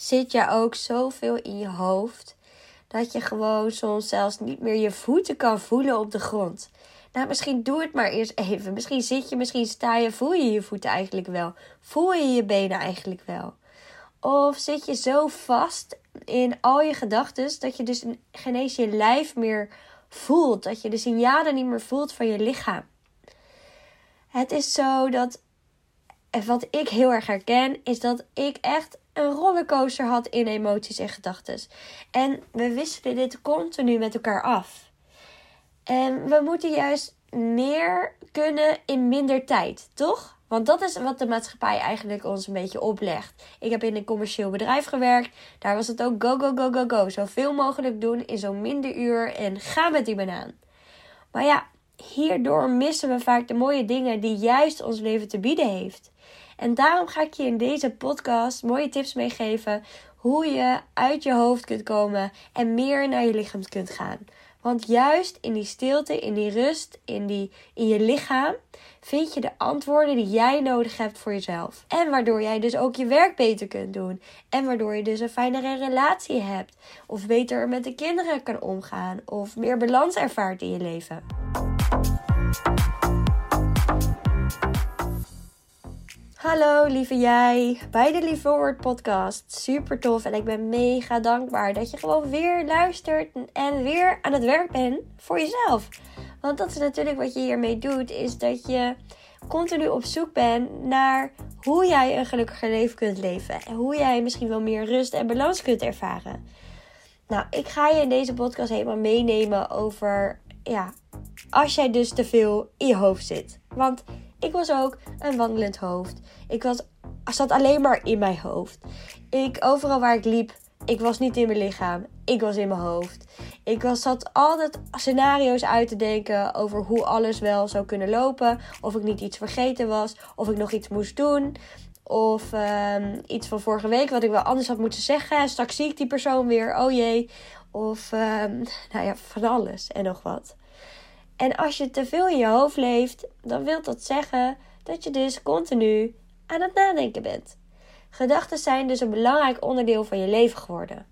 zit je ook zoveel in je hoofd dat je gewoon soms zelfs niet meer je voeten kan voelen op de grond. Nou, misschien doe het maar eerst even. Misschien zit je, misschien sta je, voel je je voeten eigenlijk wel. Voel je je benen eigenlijk wel. Of zit je zo vast in al je gedachten dat je dus geen eens je lijf meer voelt. Dat je de signalen niet meer voelt van je lichaam. Het is zo dat, wat ik heel erg herken, is dat ik echt een rollercoaster had in emoties en gedachten. En we wisselen dit continu met elkaar af. En we moeten juist meer kunnen in minder tijd, toch? Want dat is wat de maatschappij eigenlijk ons een beetje oplegt. Ik heb in een commercieel bedrijf gewerkt. Daar was het ook go, go, go, go, go. Zoveel mogelijk doen in zo'n minder uur en ga met die banaan. Maar ja, hierdoor missen we vaak de mooie dingen die juist ons leven te bieden heeft. En daarom ga ik je in deze podcast mooie tips meegeven hoe je uit je hoofd kunt komen en meer naar je lichaam kunt gaan. Want juist in die stilte, in die rust, in, die, in je lichaam, vind je de antwoorden die jij nodig hebt voor jezelf. En waardoor jij dus ook je werk beter kunt doen. En waardoor je dus een fijnere relatie hebt. Of beter met de kinderen kan omgaan. Of meer balans ervaart in je leven. Hallo lieve jij, bij de Lieve Woord podcast. Super tof en ik ben mega dankbaar dat je gewoon weer luistert en weer aan het werk bent voor jezelf. Want dat is natuurlijk wat je hiermee doet, is dat je continu op zoek bent naar hoe jij een gelukkiger leven kunt leven. En hoe jij misschien wel meer rust en balans kunt ervaren. Nou, ik ga je in deze podcast helemaal meenemen over, ja, als jij dus te veel in je hoofd zit. Want ik was ook een wandelend hoofd. Ik was, zat alleen maar in mijn hoofd. Ik, overal waar ik liep, ik was niet in mijn lichaam. Ik was in mijn hoofd. Ik was, zat altijd scenario's uit te denken over hoe alles wel zou kunnen lopen. Of ik niet iets vergeten was. Of ik nog iets moest doen. Of um, iets van vorige week wat ik wel anders had moeten zeggen. Straks zie ik die persoon weer. Oh jee. Of um, nou ja, van alles en nog wat. En als je te veel in je hoofd leeft, dan wil dat zeggen dat je dus continu aan het nadenken bent. Gedachten zijn dus een belangrijk onderdeel van je leven geworden.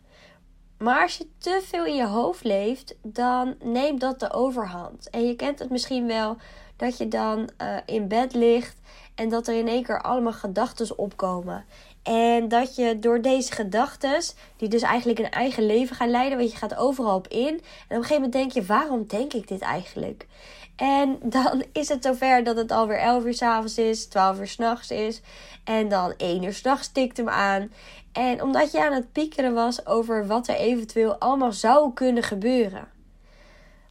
Maar als je te veel in je hoofd leeft, dan neemt dat de overhand. En je kent het misschien wel dat je dan uh, in bed ligt en dat er in één keer allemaal gedachten opkomen. En dat je door deze gedachten, die dus eigenlijk een eigen leven gaan leiden, want je gaat overal op in. En op een gegeven moment denk je, waarom denk ik dit eigenlijk? En dan is het zover dat het alweer 11 uur s'avonds is, 12 uur s'nachts is. En dan 1 uur s'nachts tikt hem aan. En omdat je aan het piekeren was over wat er eventueel allemaal zou kunnen gebeuren.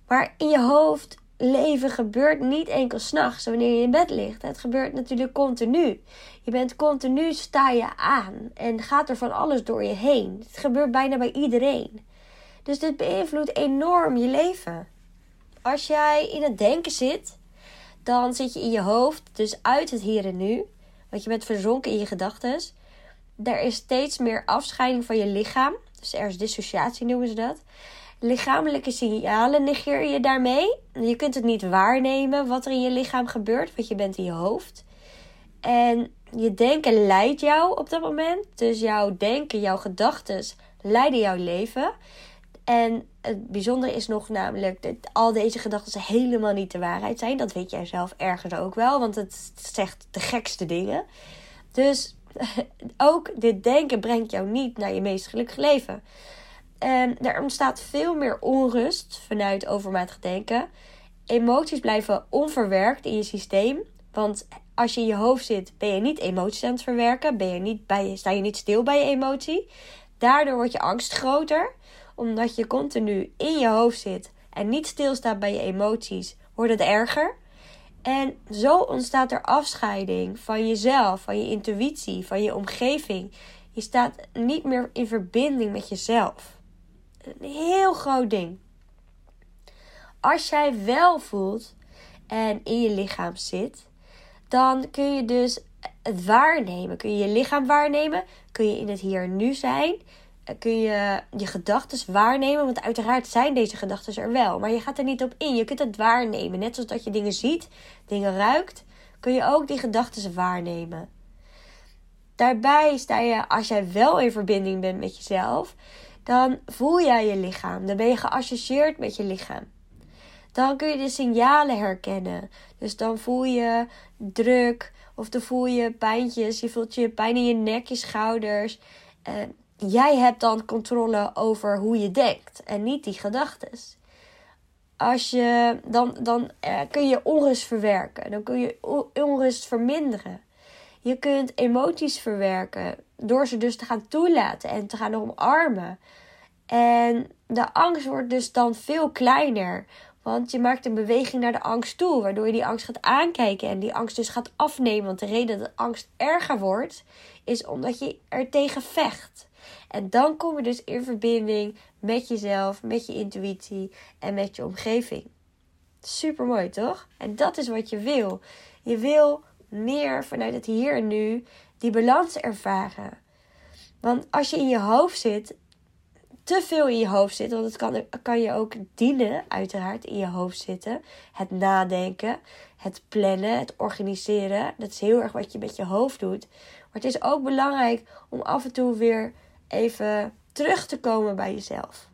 Maar in je hoofd leven gebeurt niet enkel s'nachts wanneer je in bed ligt. Het gebeurt natuurlijk continu. Je bent continu, sta je aan en gaat er van alles door je heen. Het gebeurt bijna bij iedereen. Dus dit beïnvloedt enorm je leven. Als jij in het denken zit, dan zit je in je hoofd, dus uit het hier en nu. Want je bent verzonken in je gedachten. Er is steeds meer afscheiding van je lichaam. Dus er is dissociatie noemen ze dat. Lichamelijke signalen negeer je daarmee. Je kunt het niet waarnemen wat er in je lichaam gebeurt, want je bent in je hoofd. En je denken leidt jou op dat moment. Dus jouw denken, jouw gedachten leiden jouw leven. En het bijzondere is nog namelijk dat al deze gedachten helemaal niet de waarheid zijn. Dat weet jij zelf ergens ook wel, want het zegt de gekste dingen. Dus ook dit denken brengt jou niet naar je meest gelukkig leven. En er ontstaat veel meer onrust vanuit overmatig denken. Emoties blijven onverwerkt in je systeem. Want als je in je hoofd zit, ben je niet emoties aan het verwerken. Ben je niet bij, sta je niet stil bij je emotie. Daardoor wordt je angst groter. Omdat je continu in je hoofd zit en niet stilstaat bij je emoties, wordt het erger. En zo ontstaat er afscheiding van jezelf, van je intuïtie, van je omgeving. Je staat niet meer in verbinding met jezelf een heel groot ding. Als jij wel voelt en in je lichaam zit, dan kun je dus het waarnemen. Kun je je lichaam waarnemen? Kun je in het hier en nu zijn? Kun je je gedachten waarnemen? Want uiteraard zijn deze gedachten er wel, maar je gaat er niet op in. Je kunt het waarnemen. Net zoals dat je dingen ziet, dingen ruikt, kun je ook die gedachten waarnemen. Daarbij sta je, als jij wel in verbinding bent met jezelf, dan voel jij je lichaam. Dan ben je geassocieerd met je lichaam. Dan kun je de signalen herkennen. Dus dan voel je druk of dan voel je pijntjes. Je voelt je pijn in je nek, je schouders. Uh, jij hebt dan controle over hoe je denkt en niet die gedachten. Als je, dan dan uh, kun je onrust verwerken. Dan kun je onrust verminderen. Je kunt emoties verwerken door ze dus te gaan toelaten en te gaan omarmen. En de angst wordt dus dan veel kleiner. Want je maakt een beweging naar de angst toe, waardoor je die angst gaat aankijken en die angst dus gaat afnemen. Want de reden dat de angst erger wordt, is omdat je er tegen vecht. En dan kom je dus in verbinding met jezelf, met je intuïtie en met je omgeving. Super mooi, toch? En dat is wat je wil. Je wil meer vanuit het hier en nu die balans ervaren. Want als je in je hoofd zit, te veel in je hoofd zit, want het kan, kan je ook dienen, uiteraard, in je hoofd zitten. Het nadenken, het plannen, het organiseren. Dat is heel erg wat je met je hoofd doet. Maar het is ook belangrijk om af en toe weer even terug te komen bij jezelf.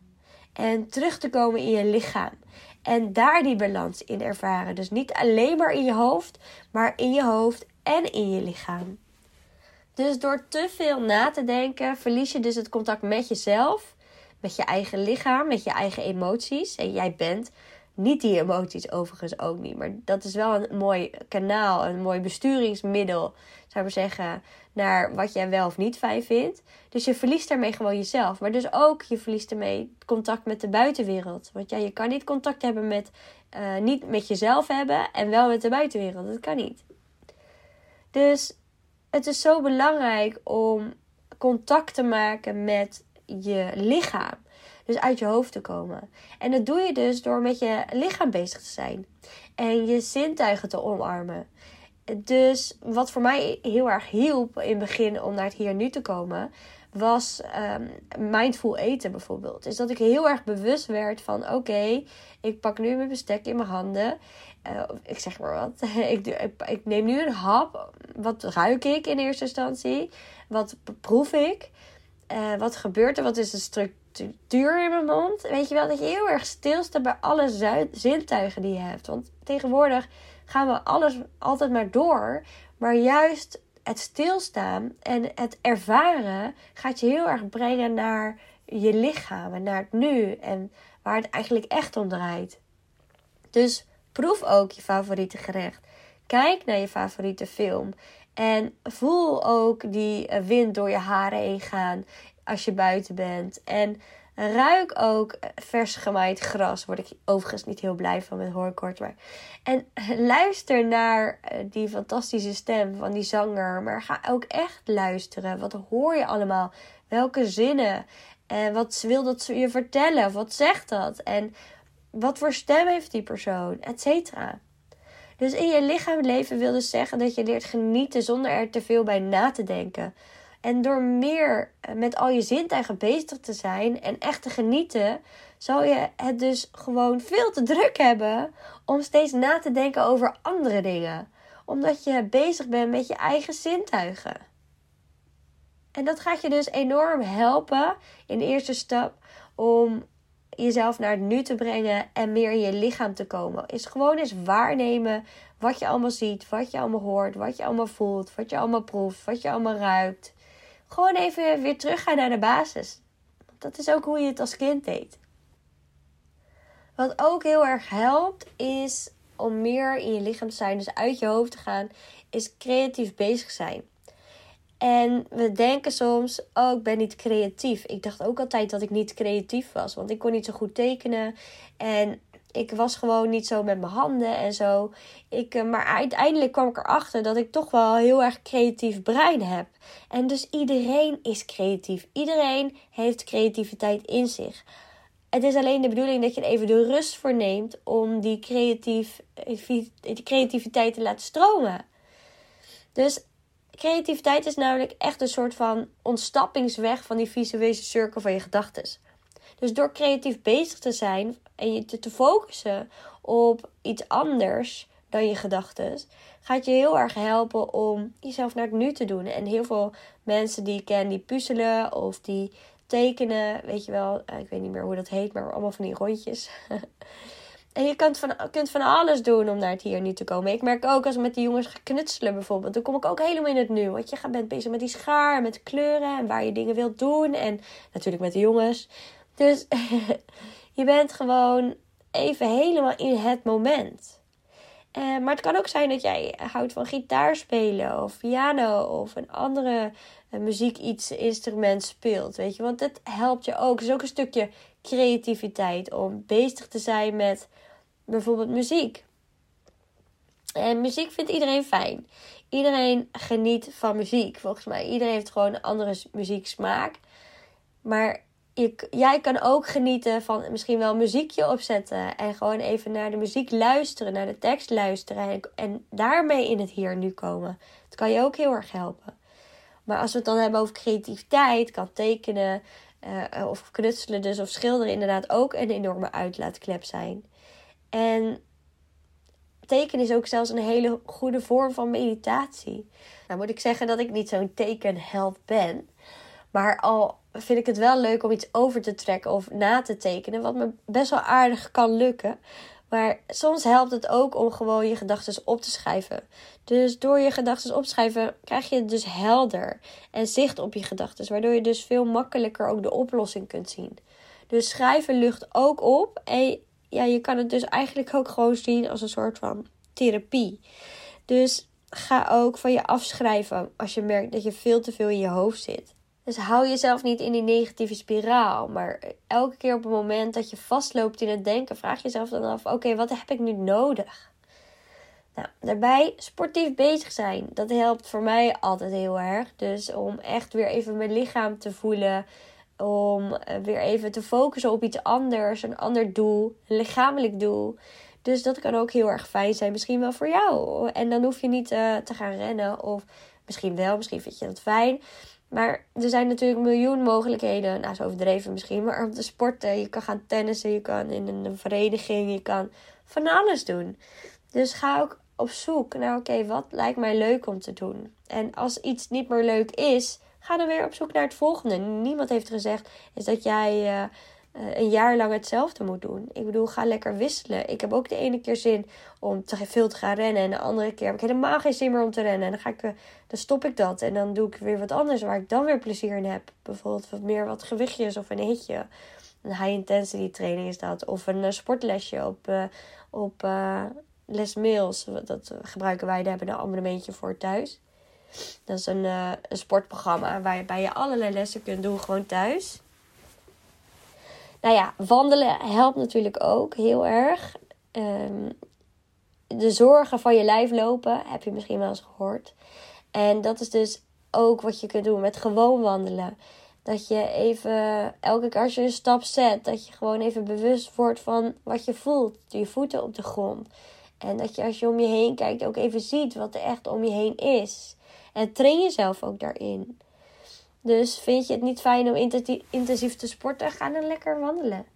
En terug te komen in je lichaam. En daar die balans in ervaren. Dus niet alleen maar in je hoofd, maar in je hoofd en in je lichaam. Dus door te veel na te denken, verlies je dus het contact met jezelf, met je eigen lichaam, met je eigen emoties. En jij bent niet die emoties overigens ook niet. Maar dat is wel een mooi kanaal, een mooi besturingsmiddel, zou ik zeggen, naar wat jij wel of niet fijn vindt. Dus je verliest daarmee gewoon jezelf. Maar dus ook, je verliest ermee contact met de buitenwereld. Want ja, je kan niet contact hebben met, uh, niet met jezelf hebben en wel met de buitenwereld. Dat kan niet. Dus het is zo belangrijk om contact te maken met je lichaam. Dus uit je hoofd te komen. En dat doe je dus door met je lichaam bezig te zijn. En je zintuigen te omarmen. Dus wat voor mij heel erg hielp in het begin om naar het hier nu te komen, was um, mindful eten bijvoorbeeld. Dus dat ik heel erg bewust werd van: oké, ik pak nu mijn bestek in mijn handen. Uh, ik zeg maar wat. ik, ik, neem nu een hap. Wat ruik ik in eerste instantie? Wat proef ik? Uh, wat gebeurt er? Wat is de structuur in mijn mond? Weet je wel, dat je heel erg stilstaat bij alle zintuigen die je hebt. Want tegenwoordig gaan we alles altijd maar door. Maar juist het stilstaan en het ervaren gaat je heel erg brengen naar je lichaam en naar het nu. En waar het eigenlijk echt om draait. Dus proef ook je favoriete gerecht. Kijk naar je favoriete film. En voel ook die wind door je haren heen gaan als je buiten bent. En Ruik ook vers gemaaid gras. Word ik overigens niet heel blij van met hoorkort. Maar... En luister naar eh, die fantastische stem van die zanger. Maar ga ook echt luisteren. Wat hoor je allemaal? Welke zinnen? En wat wil dat je vertellen? Wat zegt dat? En wat voor stem heeft die persoon? Etcetera. Dus in je lichaam leven wil dus zeggen dat je leert genieten zonder er te veel bij na te denken. En door meer eh, met al je zintuigen bezig te zijn en echt te genieten, zal je het dus gewoon veel te druk hebben om steeds na te denken over andere dingen. Omdat je bezig bent met je eigen zintuigen. En dat gaat je dus enorm helpen in de eerste stap om jezelf naar het nu te brengen en meer in je lichaam te komen. Is gewoon eens waarnemen wat je allemaal ziet, wat je allemaal hoort, wat je allemaal voelt, wat je allemaal proeft, wat je allemaal ruikt. Gewoon even weer teruggaan naar de basis. Dat is ook hoe je het als kind deed. Wat ook heel erg helpt is om meer in je lichaam te zijn, dus uit je hoofd te gaan, is creatief bezig zijn. En we denken soms, oh, ik ben niet creatief. Ik dacht ook altijd dat ik niet creatief was, want ik kon niet zo goed tekenen. En ik was gewoon niet zo met mijn handen en zo. Ik, eh, maar uiteindelijk kwam ik erachter dat ik toch wel heel erg creatief brein heb. En dus iedereen is creatief. Iedereen heeft creativiteit in zich. Het is alleen de bedoeling dat je er even de rust voor neemt om die, creatief, die creativiteit te laten stromen. Dus creativiteit is namelijk echt een soort van ontstappingsweg van die visuele cirkel van je gedachten. Dus door creatief bezig te zijn en je te, focussen op iets anders, dan je gedachten, gaat je heel erg helpen om jezelf naar het nu te doen. En heel veel mensen die ik ken, die puzzelen of die tekenen, weet je wel, eh, ik weet niet meer hoe dat heet, maar allemaal van die rondjes. en je kunt van, kunt van alles doen om naar het hier nu te komen. Ik merk ook als ik met die jongens ga knutselen bijvoorbeeld, dan kom ik ook helemaal in het nu. Want je bent bezig met die schaar, met kleuren en waar je dingen wilt doen. En natuurlijk met de jongens. Dus je bent gewoon even helemaal in het moment. Uh, maar het kan ook zijn dat jij houdt van gitaar spelen of piano of een andere uh, muziek iets instrument speelt, weet je, want dat helpt je ook. Het is ook een stukje creativiteit om bezig te zijn met bijvoorbeeld muziek. En muziek vindt iedereen fijn. Iedereen geniet van muziek, volgens mij. Iedereen heeft gewoon een andere muzieksmaak. Maar jij kan ook genieten van misschien wel een muziekje opzetten. En gewoon even naar de muziek luisteren, naar de tekst luisteren. En, daarmee in het hier en nu komen. Dat kan je ook heel erg helpen. Maar als we het dan hebben over creativiteit, kan tekenen uh, of knutselen dus of schilderen inderdaad ook een enorme uitlaatklep zijn. En tekenen is ook zelfs een hele goede vorm van meditatie. Nou moet ik zeggen dat ik niet zo'n tekenheld ben. Maar al vind ik het wel leuk om iets over te trekken of na te tekenen. Wat me best wel aardig kan lukken. Maar soms helpt het ook om gewoon je gedachten op te schrijven. Dus door je gedachten op te schrijven krijg je het dus helder en zicht op je gedachten. Waardoor je dus veel makkelijker ook de oplossing kunt zien. Dus schrijven lucht ook op. En ja, je kan het dus eigenlijk ook gewoon zien als een soort van therapie. Dus ga ook van je afschrijven als je merkt dat je veel te veel in je hoofd zit. Dus hou jezelf niet in die negatieve spiraal. Maar elke keer op het moment dat je vastloopt in het denken, vraag jezelf dan af: oké, wat heb ik nu nodig? Nou, daarbij sportief bezig zijn. Dat helpt voor mij altijd heel erg. Dus om echt weer even mijn lichaam te voelen. Om eh, weer even te focussen op iets anders. Een ander doel. Een lichamelijk doel. Dus dat kan ook heel erg fijn zijn. Misschien wel voor jou. En dan hoef je niet uh, te gaan rennen. Of misschien wel. Misschien vind je dat fijn. Maar er zijn natuurlijk miljoen mogelijkheden. Nou, zo overdreven misschien. Maar om te sporten. Je kan gaan tennissen. Je kan in een vereniging. Je kan van alles doen. Dus ga ook op zoek naar: oké, wat lijkt mij leuk om te doen? En als iets niet meer leuk is, ga dan weer op zoek naar het volgende. Niemand heeft gezegd is dat jij. Uh, een jaar lang hetzelfde moet doen. Ik bedoel, ga lekker wisselen. Ik heb ook de ene keer zin om te veel te gaan rennen. En de andere keer heb ik helemaal geen zin meer om te rennen. En dan, ga ik, eh, dan stop ik dat. En dan doe ik weer wat anders waar ik dan weer plezier in heb. Bijvoorbeeld wat meer wat gewichtjes of een hitje. Een high intensity training is dat. Of een uh, sportlesje op, uh, op Les Mails. Dat gebruiken wij. Daar hebben een abonnementje voor thuis. Dat is een, een sportprogramma waarbij je allerlei lessen kunt doen gewoon thuis. Nou ja, wandelen helpt natuurlijk ook heel erg. Um, de zorgen van je lijf lopen, heb je misschien wel eens gehoord. En dat is dus ook wat je kunt doen met gewoon wandelen. Dat je even, elke keer als je een stap zet, dat je gewoon even bewust wordt van wat je voelt. Je voeten op de grond. En dat je als je om je heen kijkt ook even ziet wat er echt om je heen is. En train jezelf ook daarin. Dus vind je het niet fijn om intensief te sporten? Ga dan lekker wandelen.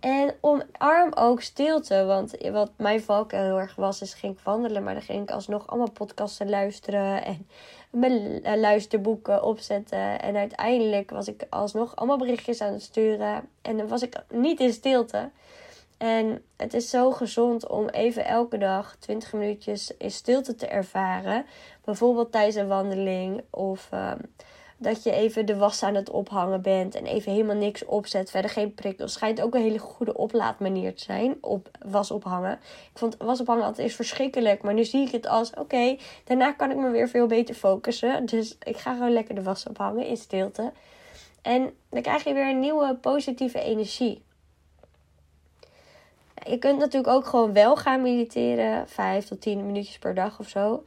En omarm ook stilte. Want wat mijn valkuil heel erg was, is ging ik wandelen. Maar dan ging ik alsnog allemaal podcasten luisteren. En mijn luisterboeken opzetten. En uiteindelijk was ik alsnog allemaal berichtjes aan het sturen. En dan was ik niet in stilte. En het is zo gezond om even elke dag 20 minuutjes in stilte te ervaren. Bijvoorbeeld tijdens een wandeling of... Ehm, dat je even de was aan het ophangen bent en even helemaal niks opzet. Verder geen prikkels. Schijnt ook een hele goede oplaadmanier te zijn. Op was ophangen. Ik vond was ophangen altijd eens verschrikkelijk. Maar nu zie ik het als oké. daarna kan ik me weer veel beter focussen. Dus ik ga gewoon lekker de was ophangen in stilte. En dan krijg je weer een nieuwe positieve energie. Je kunt natuurlijk ook gewoon wel gaan mediteren. 5 tot 10 minuutjes per dag of zo.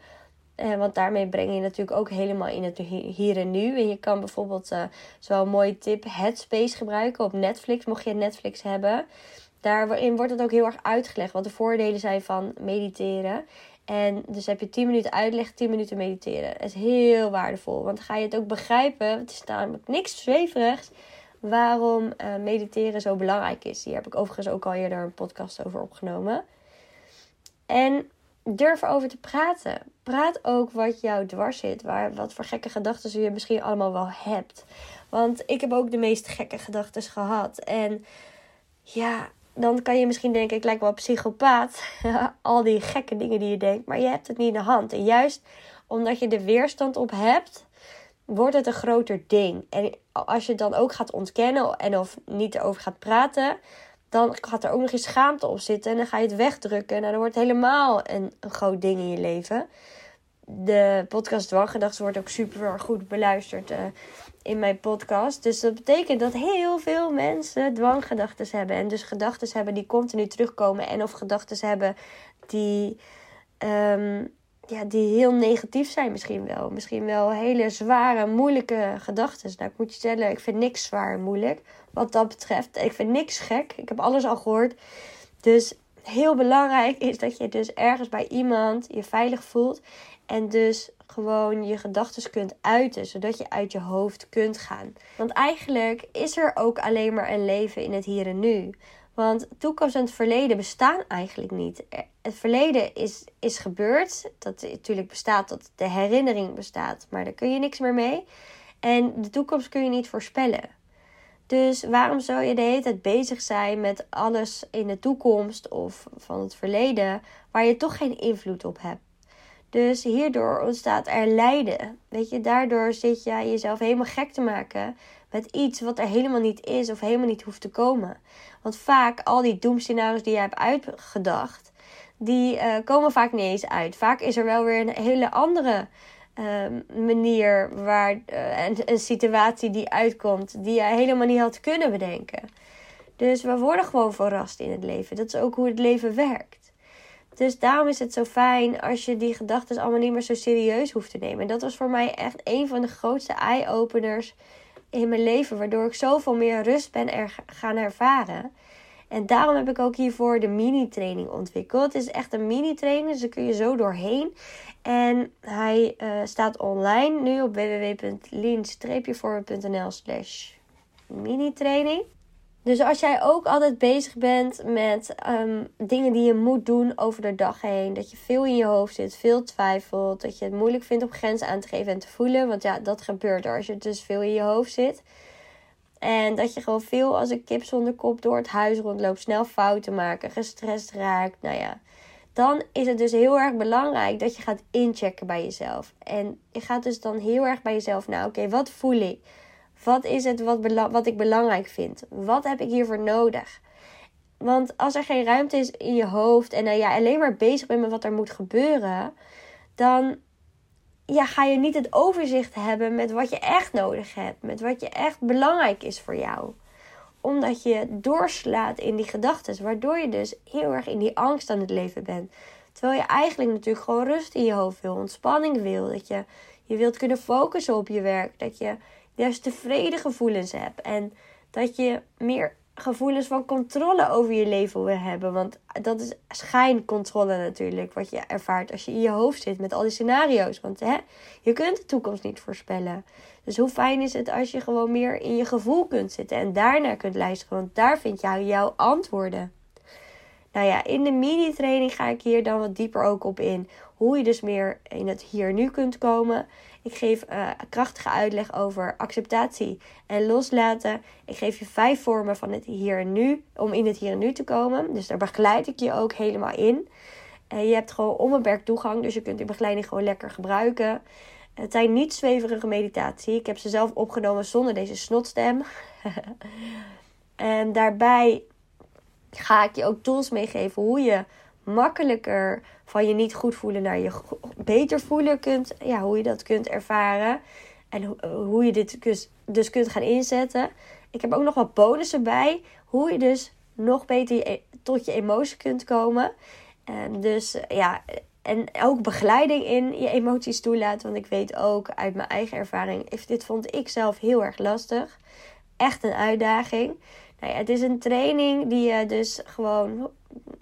Uh, want daarmee breng je natuurlijk ook helemaal in het hier en nu. En je kan bijvoorbeeld, uh, zo'n mooie tip, Headspace gebruiken op Netflix. Mocht je Netflix hebben. Daarin wordt het ook heel erg uitgelegd wat de voordelen zijn van mediteren. En dus heb je 10 minuten uitleg, 10 minuten mediteren. Dat is heel waardevol. Want dan ga je het ook begrijpen. Het is namelijk niks zweverigs. Waarom uh, mediteren zo belangrijk is. Hier heb ik overigens ook al eerder een podcast over opgenomen. En durf erover te praten. Praat ook wat jou dwars zit. Waar, wat voor gekke gedachten je misschien allemaal wel hebt. Want ik heb ook de meest gekke gedachten gehad. En ja, dan kan je misschien denken, ik lijk wel psychopaat. Al die gekke dingen die je denkt. Maar je hebt het niet in de hand. En juist omdat je er weerstand op hebt, wordt het een groter ding. En als je het dan ook gaat ontkennen en of niet erover gaat praten, dan gaat er ook nog eens schaamte op zitten. En dan ga je het wegdrukken. Nou, dan wordt het helemaal een, een groot ding in je leven. De podcast Dwanggedachten wordt ook super goed beluisterd uh, in mijn podcast. Dus dat betekent dat heel veel mensen dwanggedachten hebben. En dus gedachten hebben die continu terugkomen. En of gedachten hebben die, um, ja, die heel negatief zijn misschien wel. Misschien wel hele zware, moeilijke gedachten. Nou, ik moet je stellen, ik vind niks zwaar en moeilijk. Wat dat betreft. Ik vind niks gek. Ik heb alles al gehoord. Dus heel belangrijk is dat je dus ergens bij iemand je veilig voelt. En dus gewoon je gedachten kunt uiten, zodat je uit je hoofd kunt gaan. Want eigenlijk is er ook alleen maar een leven in het hier en nu. Want toekomst en het verleden bestaan eigenlijk niet. Het verleden is, is gebeurd. Dat natuurlijk bestaat dat de herinnering bestaat, maar daar kun je niks meer mee. En de toekomst kun je niet voorspellen. Dus waarom zou je de hele tijd bezig zijn met alles in de toekomst of van het verleden waar je toch geen invloed op hebt? Dus hierdoor ontstaat er lijden. Weet je, daardoor zit je jezelf helemaal gek te maken met iets wat er helemaal niet is of helemaal niet hoeft te komen. Want vaak al die doemscenario's die je hebt uitgedacht, die uh, komen vaak niet eens uit. Vaak is er wel weer een hele andere uh, manier waar uh, een, situatie die uitkomt die je helemaal niet had kunnen bedenken. Dus we worden gewoon verrast in het leven. Dat is ook hoe het leven werkt. Dus daarom is het zo fijn als je die gedachten allemaal niet meer zo serieus hoeft te nemen. En dat was voor mij echt een van de grootste eye-openers in mijn leven. Waardoor ik zoveel meer rust ben gaan ervaren. En daarom heb ik ook hiervoor de mini-training ontwikkeld. Het is echt een mini-training, dus daar kun je zo doorheen. En hij uh, staat online nu op www.lean-forward.nl slash mini-training. Dus als jij ook altijd bezig bent met um, dingen die je moet doen over de dag heen, dat je veel in je hoofd zit, veel twijfelt, dat je het moeilijk vindt om grenzen aan te geven en te voelen, want ja, dat gebeurt er als je dus veel in je hoofd zit. En dat je gewoon veel als een kip zonder kop door het huis rondloopt, snel fouten maken, gestrest raakt. Nou ja, dan is het dus heel erg belangrijk dat je gaat inchecken bij jezelf. En je gaat dus dan heel erg bij jezelf, nou oké, wat voel ik? Wat is het wat, wat ik belangrijk vind? Wat heb ik hiervoor nodig? Want als er geen ruimte is in je hoofd en uh, ja, alleen maar bezig bent met wat er moet gebeuren, dan ja, ga je niet het overzicht hebben met wat je echt nodig hebt, met wat je echt belangrijk is voor jou. Omdat je doorslaat in die gedachten, waardoor je dus heel erg in die angst aan het leven bent. Terwijl je eigenlijk natuurlijk gewoon rust in je hoofd wil, ontspanning wil, dat je je wilt kunnen focussen op je werk, dat je juist tevreden gevoelens hebt. En dat je meer gevoelens van controle over je leven wil hebben. Want dat is schijncontrole natuurlijk, wat je ervaart als je in je hoofd zit met al die scenario's. Want hè, je kunt de toekomst niet voorspellen. Dus hoe fijn is het als je gewoon meer in je gevoel kunt zitten en daarnaar kunt luisteren. Want daar vind je jouw antwoorden. Nou ja, in de mini-training ga ik hier dan wat dieper ook op in. Hoe je dus meer in het hier nu kunt komen. Ik geef uh, krachtige uitleg over acceptatie en loslaten. Ik geef je vijf vormen van het hier en nu, om in het hier en nu te komen. Dus daar begeleid ik je ook helemaal in. Uh, je hebt gewoon onbeperkt toegang, dus je kunt die begeleiding gewoon lekker gebruiken. Het zijn niet zweverige meditatie. Ik heb ze zelf opgenomen zonder deze snotstem. en daarbij ga ik je ook tools meegeven hoe je makkelijker van je niet goed voelen naar je beter voelen kunt. Ja, hoe je dat kunt ervaren. En hoe je dit dus, dus kunt gaan inzetten. Ik heb ook nog wat bonussen bij. Hoe je dus nog beter e-, tot je emotie kunt komen. En dus ja, en ook begeleiding in je emoties toelaten. Want ik weet ook uit mijn eigen ervaring, dit vond ik zelf heel erg lastig. Echt een uitdaging. Nou het is een training die je dus gewoon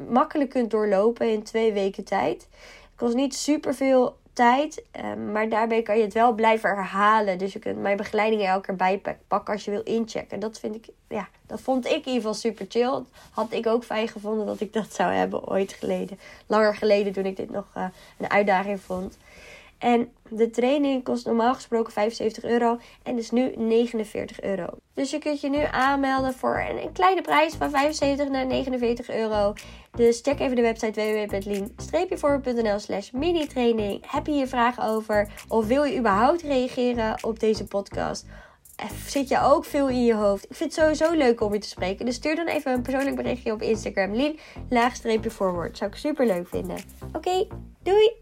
makkelijk kunt doorlopen in twee weken tijd. Het kost niet super veel tijd. Ehm, maar daarbij kan je het wel blijven herhalen. Dus je kunt mijn begeleiding elke keer bijpakken als je wil inchecken. Dat vind ik, ja, dat vond ik in ieder geval super chill. Had ik ook fijn gevonden dat ik dat zou hebben ooit geleden. Langer geleden toen ik dit nog uh, een uitdaging vond. En de training kost normaal gesproken 75 euro en is nu 49 euro. Dus je kunt je nu aanmelden voor een, kleine prijs van 75 naar 49 euro. Dus check even de website www.lien-voorbeeld.nl slash mini-training. Heb je hier vragen over of wil je überhaupt reageren op deze podcast? Zit je ook veel in je hoofd? Ik vind het sowieso leuk om je te spreken. Dus stuur dan even een persoonlijk berichtje op Instagram. Lien-forward. Zou ik super leuk vinden. Oké, doei!